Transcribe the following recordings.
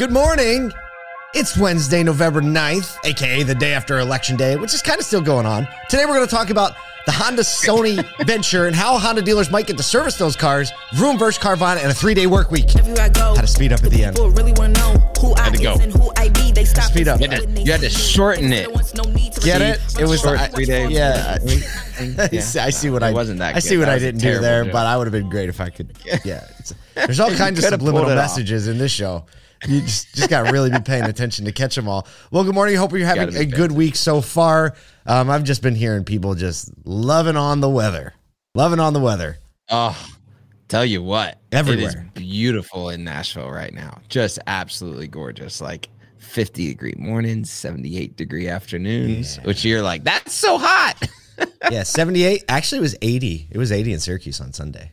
Good morning. It's Wednesday, November 9th, aka the day after Election Day, which is kind of still going on. Today, we're going to talk about the Honda Sony venture and how Honda dealers might get to service those cars, Vroom versus Carvana, and a three day work week. Had to speed up at the end. Really want to know who I Had to go. and who I be. They stop Speed up. You had to, you had to shorten it. Get it? It was Short I- three day. Yeah, I, Yeah. see- I see what It I wasn't that I see good. what That I didn't do there, joke. but I would have been great if I could. Yeah, there's all kinds of subliminal pulled off. messages in this show. You just, just got to really be paying attention to catch them all. Well, good morning. Hope you're having a good week so far. Um, I've just been hearing people just loving on the weather, loving on the weather. Oh, tell you what, It Everywhere. is beautiful in Nashville right now. Just absolutely gorgeous. Like 50 degree mornings, 78 degree afternoons, which you're like, that's so hot. Yeah, 78. Actually, it was 80. It was 80 in Syracuse on Sunday.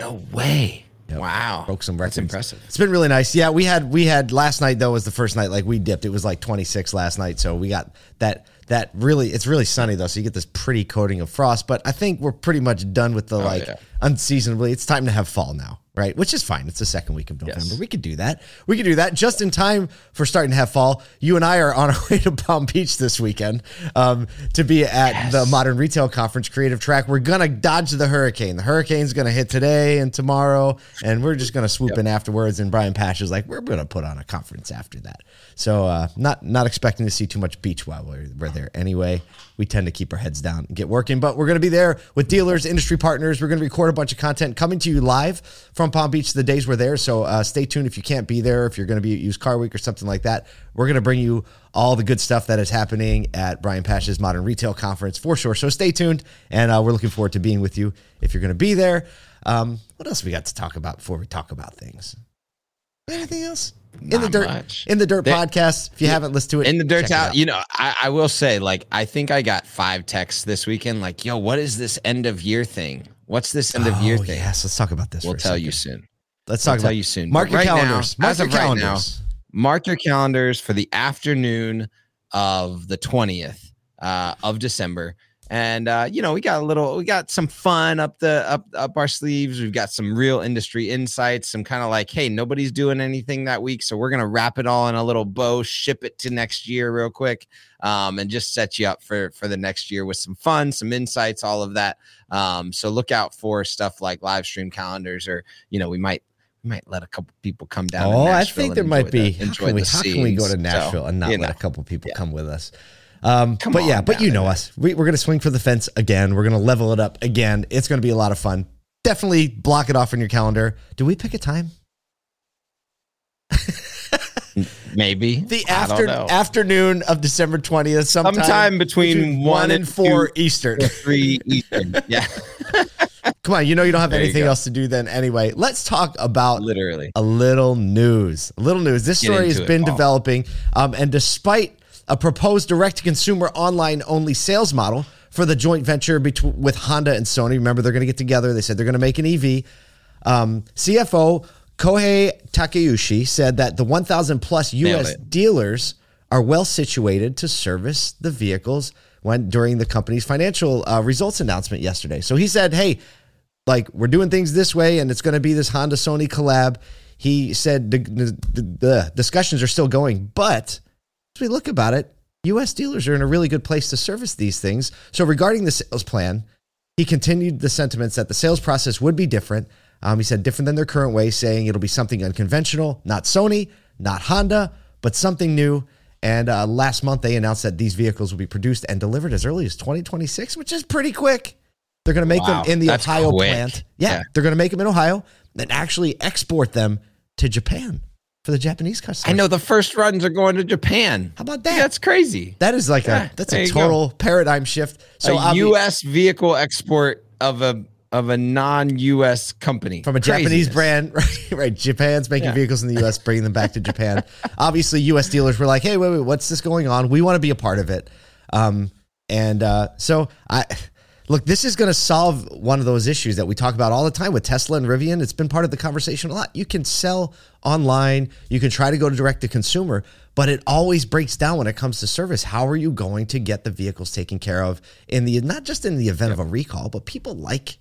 no way. Yep. Wow. broke some That's records. impressive. It's been really nice. Yeah, we had we had last night though was the first night like we dipped. It was like 26 last night, so we got that that really it's really sunny though, so you get this pretty coating of frost. But I think we're pretty much done with the like yeah. unseasonably. It's time to have fall now, right? Which is fine. It's the second week of November. Yes. We could do that. We could do that just in time for starting to have fall. You and I are on our way to Palm Beach this weekend um, to be at the Modern Retail Conference Creative Track. We're gonna dodge the hurricane. The hurricane's gonna hit today and tomorrow, and we're just gonna swoop in afterwards. And Brian Pasch is like, we're gonna put on a conference after that. So uh, not not expecting to see too much beach while we're, we're there. Anyway, we tend to keep our heads down and get working, but we're gonna be there with dealers, industry partners. We're gonna record a bunch of content coming to you live from Palm Beach the days we're there. So uh, stay tuned if you can't be there. If you're gonna be at Used Car Week or something like that, we're gonna bring you all the good stuff that is happening at Brian Pasch's Modern Retail Conference for sure. So stay tuned, and uh, we're looking forward to being with you if you're going to be there. Um, what else we got to talk about before we talk about things? Anything else in the dirt? much. In the dirt There- podcast. If you haven't listened to it, In the dirt out, you know, I, I will say, like, I think I got five texts this weekend. Like, yo, what is this end of year thing? What's this end of year Oh, thing? Yes, let's talk about this. We'll tell second. you soon. Let's talk tell about you soon. Mark your right now, calendars. Mark as your of right now, calendars. mark your calendars for the afternoon of the 20th uh, of December. And uh, you know, we got a little we got some fun up the up up our sleeves. We've got some real industry insights, some kind of like, hey, nobody's doing anything that week, so we're gonna wrap it all in a little bow, ship it to next year real quick, um, and just set you up for for the next year with some fun, some insights, all of that. Um, so look out for stuff like live stream calendars, or you know, we might we might let a couple people come down. Oh, I think there might be. the- how can, we, how can we go to. Nashville So, and not you let a couple people Yeah. come with us? Um, Come but yeah, but you know there. us. We, we're going to swing for the fence again. We're going to level it up again. It's going to be a lot of fun. Definitely block it off in your calendar. Do we pick a time? Maybe The after, afternoon of December 20th, sometime, Sometime between one and and four. Eastern. three Eastern. Yeah, Come on, you know you don't have There anything else to do then anyway. Let's talk about literally. a little news. A little news. This Get story has it, been Paul. developing, um, and despite a proposed direct-to-consumer online-only sales model for the joint venture between with Honda and Sony, remember they're going to get together. They said they're going to make an EV. Um, CFO Kohei Takeuchi said that the 1,000 plus U.S. dealers are well situated to service the vehicles when during the company's financial uh, results announcement yesterday. So he said, "Hey, like we're doing things this way and it's going to be this Honda Sony collab. He said the, the, the discussions are still going, but as we look about it, US dealers are in a really good place to service these things. So regarding the sales plan, he continued the sentiments that the sales process would be different. Um, he said different than their current way, saying it'll be something unconventional, not Sony, not Honda, but something new. And uh, last month, they announced that these vehicles will be produced and delivered as early as 2026, which is pretty quick. They're going to make Wow, them in the Ohio quick. plant. Yeah, Yeah. they're going to make them in Ohio and actually export them to Japan for the Japanese customers. I know the first runs are going to Japan. How about that? That's crazy. that is like Yeah, a that's a total paradigm shift. So a U.S. vehicle export of a of a non-U.S. company from a Japanese brand, right? Right. Japan's making Yeah. vehicles in the U.S., bringing them back to Japan. Obviously, U.S. dealers were like, "Hey, wait, wait, what's this going on? We want to be a part of it." Um, and uh, so I look. This is going to solve one of those issues that we talk about all the time with Tesla and Rivian. It's been part of the conversation a lot. You can sell online. You can try to go to direct to consumer. But it always breaks down when it comes to service. How are you going to get the vehicles taken care of in the not just in the event of a recall, but people like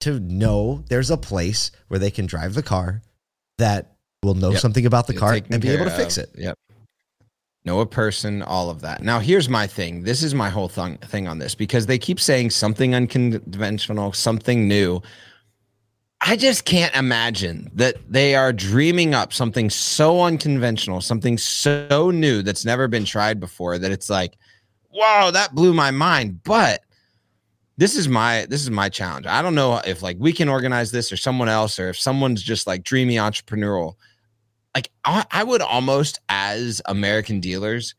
to know there's a place where they can drive the car that will know Yep. something about the car and be able to fix it. Yep. Know a person, all of that. Now, here's my thing. This is my whole thing, thing on this because they keep saying something unconventional, something new. I just can't imagine that they are dreaming up something so unconventional, something so new that's never been tried before that it's like, wow, that blew my mind. But this is my this is my challenge. I don't know if like we can organize this or someone else or if someone's just like dreamy entrepreneurial. Like I, I would almost as American dealers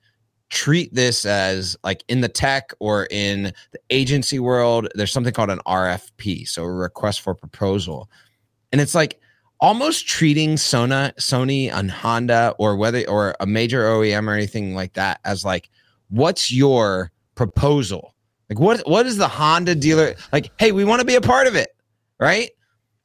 treat this as like in the tech or in the agency world there's something called an RFP so a request for proposal. And it's like almost treating Sona Sony and Honda or whether or a major OEM or anything like that as like what's your proposal? Like what what is the Honda dealer like hey we want to be a part of it right?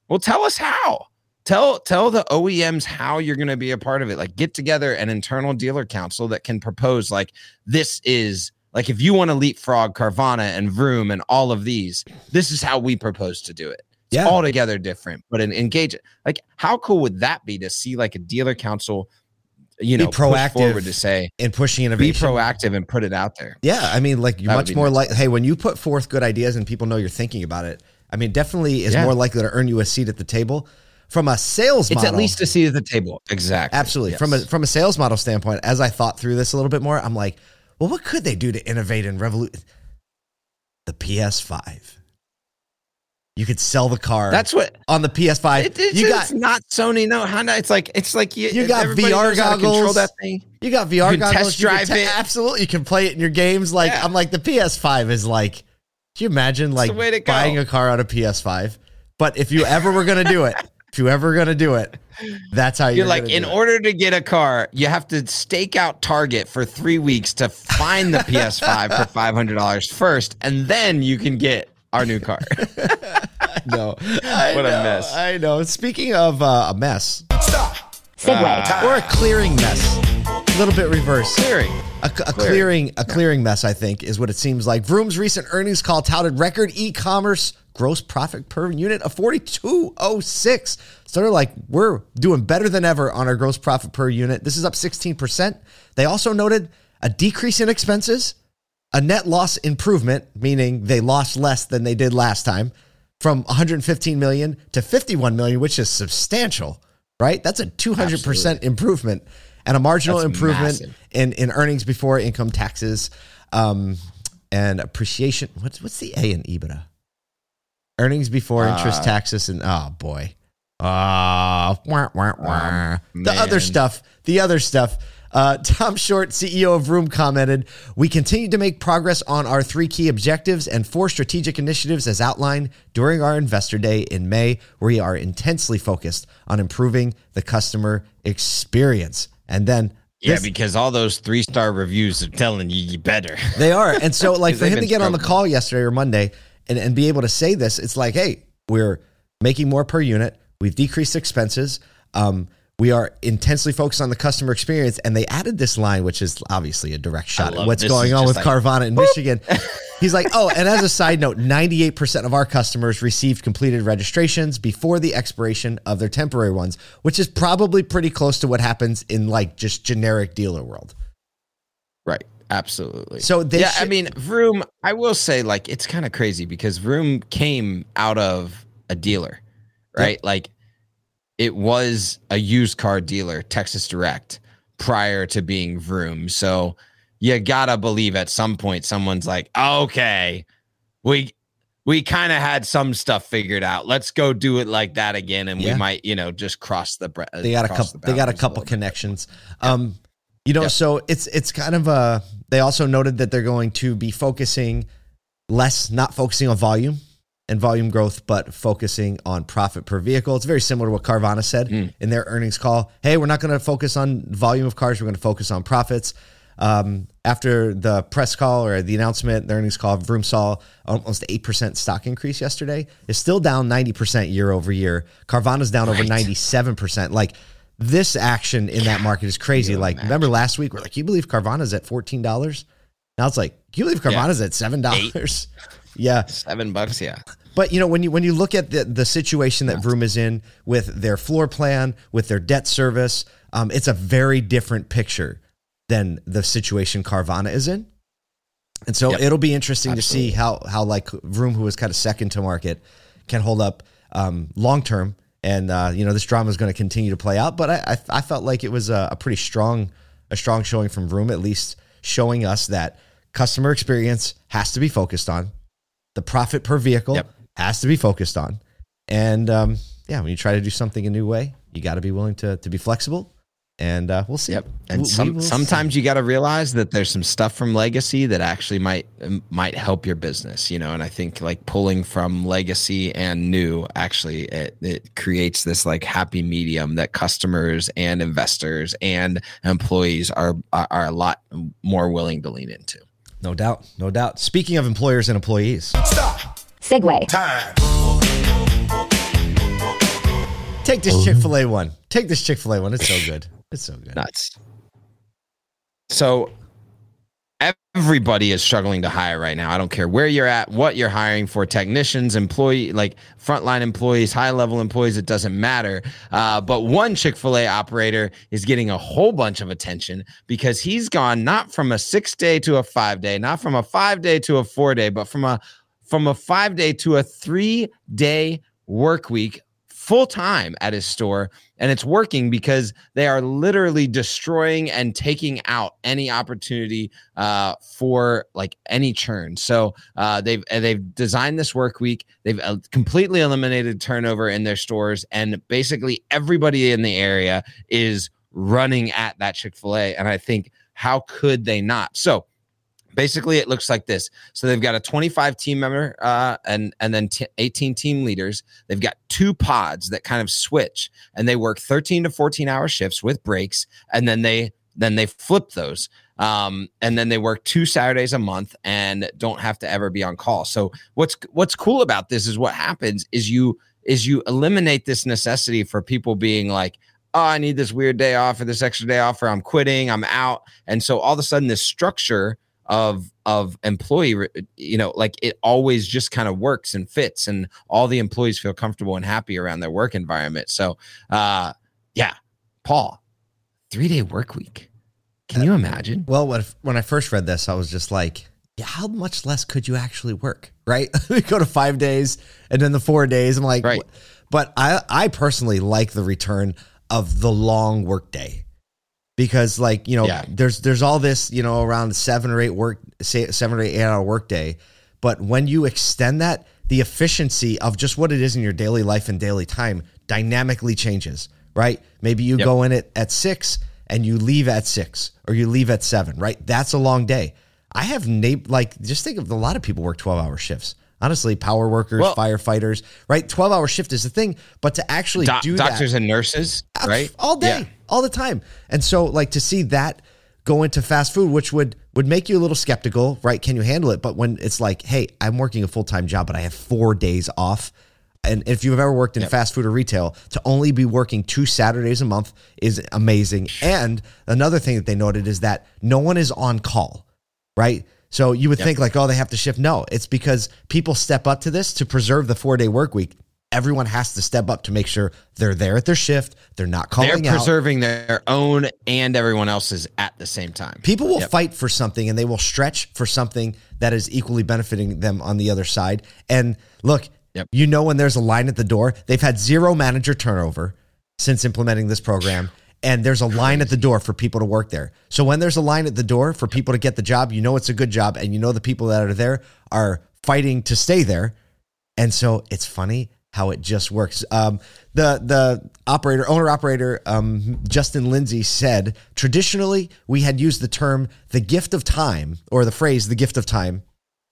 Well tell us how tell tell the OEMs how you're going to be a part of it. Like get together an internal dealer council that can propose like this is like if you want to leapfrog Carvana and Vroom and all of these, this is how we propose to do it. It's Yeah. altogether different, but an engage like how cool would that be to see like a dealer council, you Be know, push proactive. forward to say And pushing innovation. be proactive and put it out there. Yeah, I mean, like you're That much more nice. like, hey, when you put forth good ideas and people know you're thinking about it, I mean, definitely is Yeah. more likely to earn you a seat at the table. From a sales It's model, at least a seat at the table. Exactly. absolutely. From a from a sales model standpoint, as I thought through this a little bit more, I'm like, well, what could they do to innovate and revolute the PS5? You could sell the car that's what on the PS5. It, it's, you it's got not Sony, no Honda. It's like it's like you, You got VR to Control goggles. that thing. you got VR You can goggles. test drive te- it. Absolutely, you can play it in your games. Like Yeah. I'm like the PS5 is like. Can you imagine like buying a car on a PS5? But if you ever were gonna do it, if you ever gonna do it, that's how you're, You're like, in do it. order to get a car, you have to stake out Target for three weeks to find the PS5 for five hundred dollars first, and then you can get our new car. No, I What a mess. I know. Speaking of uh, a mess Segue. or a clearing mess, a little bit reverse. Clearing. A, a clearing, a clearing mess, I think, is what it seems like. Vroom's recent earnings call touted record e-commerce gross profit per unit of 4206. So they're like, we're doing better than ever on our gross profit per unit. This is up 16%. They also noted a decrease in expenses, a net loss improvement, meaning they lost less than they did last time, from 115 million to 51 million, which is substantial, right? That's a 200% improvement and a marginal That's improvement massive. in, in earnings before income taxes um, and appreciation. What's what's the A in EBITDA? Earnings before interest, Uh, taxes, and oh boy, ah, wah, wah, wah. the other stuff. The other stuff. Uh, Tom Shortt, CEO of Vroom, commented, "We continue to make progress on our three key objectives and four strategic initiatives as outlined during our Investor Day in May. We are intensely focused on improving the customer experience." And then Yeah, because all those three star reviews are telling you you better. they are. And so, like, for him to get on the call yesterday or Monday and, and be able to say this, it's like, hey, we're making more per unit. We've decreased expenses. Um, we are intensely focused on the customer experience. And they added this line, which is obviously a direct shot at what's going on with like, Carvana in Michigan. He's like, oh, and as a side note, 98% of our customers received completed registrations before the expiration of their temporary ones, which is probably pretty close to what happens in like just generic dealer world. Right. Absolutely. So they yeah, I mean, Vroom, I will say, like, it's kind of crazy because Vroom came out of a dealer, right? Like, it was a used car dealer, Texas Direct, prior to being Vroom. So you gotta believe at some point someone's like, okay, we we kind of had some stuff figured out. Let's go do it like that again, and Yeah. we might, you know, just cross the. bre- they got a couple the they got a couple bit. connections um you know Yep. so it's it's kind of a they also noted that they're going to be focusing less not focusing on volume and volume growth but focusing on profit per vehicle it's very similar to what carvana said Mm. in their earnings call hey we're not going to focus on volume of cars we're going to focus on profits um, after the press call or the announcement, the earnings call, Vroom saw almost 8% stock increase yesterday. It's still down 90% year over year. Carvana's down over 97%. Like this action in that market is crazy. Like, remember last week, we're like, you believe Carvana's at $14? Now it's like, you believe Carvana's at $7? Yeah. Seven bucks, yeah. But you know, when you when you look at the the situation that Vroom is in with their floor plan, with their debt service, um, it's a very different picture than the situation Carvana is in. And so Yep. it'll be interesting to see how how like Vroom, who was kind of second to market, can hold up um, long term. And uh, you know, this drama is going to continue to play out. But I, I I felt like it was a, a pretty strong a strong showing from Vroom, at least showing us that customer experience has to be focused on the profit per vehicle Yep. has to be focused on. And um, yeah, when you try to do something a new way, you got to be willing to to be flexible. And uh, we'll see. Yep. And We- we some, see. sometimes you got to realize that there's some stuff from legacy that actually might might help your business, you know. And I think like pulling from legacy and new actually it, it creates this like happy medium that customers and investors and employees are are, are a lot more willing to lean into. no doubt, no doubt. Speaking of employers and employees, Segue. take this Chick Fil A one. Take this Chick Fil A one. It's so good. It's so good. nuts. So everybody is struggling to hire right now. I don't care where you're at, what you're hiring for, technicians, employee, like frontline employees, high level employees. It doesn't matter. Uh, but one Chick Fil A operator is getting a whole bunch of attention because he's gone not from a six day to a five day, not from a five day to a four day, but from a from a five day to a three day work week full time at his store and it's working because they are literally destroying and taking out any opportunity uh, for like any churn. So uh, they've they've designed this work week. They've uh, completely eliminated turnover in their stores, and basically everybody in the area is running at that Chick Fil A. And I think how could they not? So basically it looks like this. So they've got a 25 team member uh, and and then t- 18 team leaders. They've got two pods that kind of switch and they work 13 to 14 hour shifts with breaks and then they then they flip those. Um, and then they work two saturdays a month and don't have to ever be on call. So what's what's cool about this is what happens is you is you eliminate this necessity for people being like oh i need this weird day off or this extra day off or i'm quitting i'm out. And so all of a sudden this structure of of employee you know like it always just kind of works and fits and all the employees feel comfortable and happy around their work environment so uh yeah paul three day work week can you imagine Well, when, when I first read this, I was just like, how much less could you actually work? Right? we go to five days and then the four days. I'm like, Right. "What?" but I, I personally like the return of the long work day because like, you know, Yeah. there's, there's all this, you know, around seven or eight work, say seven or eight hour work day. But when you extend that, the efficiency of just what it is in your daily life and daily time dynamically changes, right? Maybe you Yep. go in it at six and you leave at six or you leave at seven, right? That's a long day. I have na- like just think of a lot of people work 12 hour shifts. Honestly, power workers, Well- firefighters, right? 12 hour shift is the thing, but to actually Doc- do doctors that and nurses right all day, Yeah. all the time. And so like to see that go into fast food, which would would make you a little skeptical, right? Can you handle it? But when it's like, hey, I'm working a full time job, but I have four days off. And if you've ever worked in fast food or retail, to only be working two Saturdays a month is amazing. And another thing that they noted is that no one is on call, right? So you would think like, oh, they have to shift. No, it's because people step up to this to preserve the four day work week. Everyone has to step up to make sure they're there at their shift. They're not calling. they're calling out. preserving their own and everyone else's at the same time People will Yep. fight for something and they will stretch for something that is equally benefiting them on the other side. And look, Yep. you know when there's a line at the door, they've had zero manager turnover since implementing this program. And there's a line at the door for people to work there. So when there's a line at the door for people to get the job, you know it's a good job, and you know the people that are there are fighting to stay there. And so it's funny how it just works. Um, the the operator, owner operator, um, Justin Lindsey said traditionally we had used the term the gift of time or the phrase the gift of time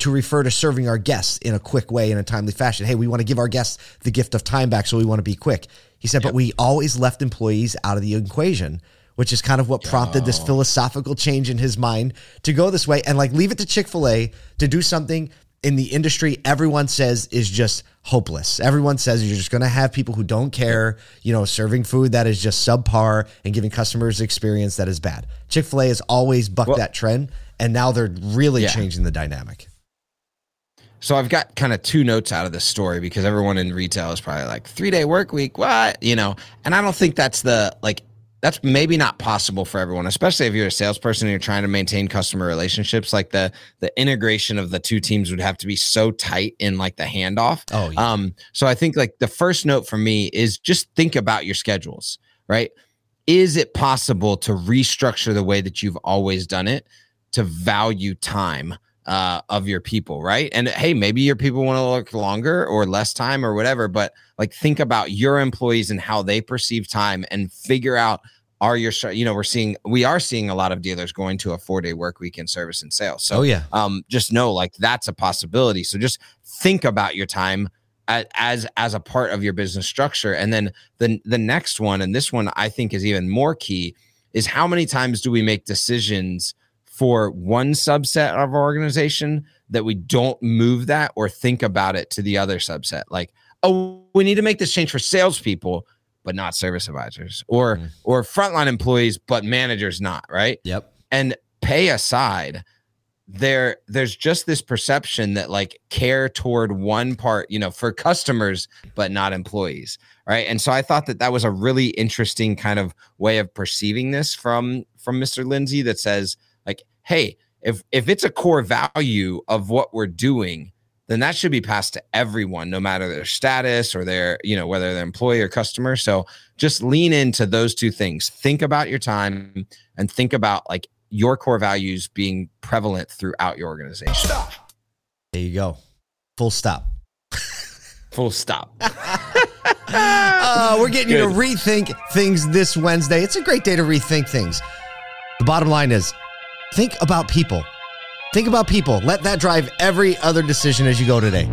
to refer to serving our guests in a quick way in a timely fashion. Hey, we want to give our guests the gift of time back, so we want to be quick. He said, but we always left employees out of the equation, which is kind of what prompted this philosophical change in his mind to go this way and like leave it to Chick fil A to do something in the industry everyone says is just hopeless. Everyone says you're just going to have people who don't care, you know, serving food that is just subpar and giving customers experience that is bad. Chick fil A has always bucked Well- that trend, and now they're really Yeah. changing the dynamic. So I've got kind of two notes out of this story because everyone in retail is probably like three day work week, what you know, and I don't think that's the like that's maybe not possible for everyone, especially if you're a salesperson and you're trying to maintain customer relationships. Like the the integration of the two teams would have to be so tight in like the handoff. Oh, yeah. Um, so I think like the first note for me is just think about your schedules, right? Is it possible to restructure the way that you've always done it to value time uh, of your people, right? And hey, maybe your people want to work longer or less time or whatever, but like think about your employees and how they perceive time and figure out are your you know we're seeing we are seeing a lot of dealers going to a four day work week in service and sales so Oh, yeah. um just know like that's a possibility so just think about your time as as a part of your business structure and then the the next one and this one i think is even more key is how many times do we make decisions for one subset of our organization that we don't move that or think about it to the other subset like oh we need to make this change for salespeople but not service advisors or Mm. or frontline employees but managers not right Yep. and pay aside there there's just this perception that like care toward one part you know for customers but not employees right and so i thought that that was a really interesting kind of way of perceiving this from from mr lindsey that says hey if if it's a core value of what we're doing then that should be passed to everyone no matter their status or their you know whether they're employee or customer so just lean into those two things think about your time and think about like your core values being prevalent throughout your organization Stop. There you go. Full stop. full stop Uh, we're getting you to rethink things this Wednesday. It's a great day to rethink things. The bottom line is think about people. Think about people. Let that drive every other decision as you go today.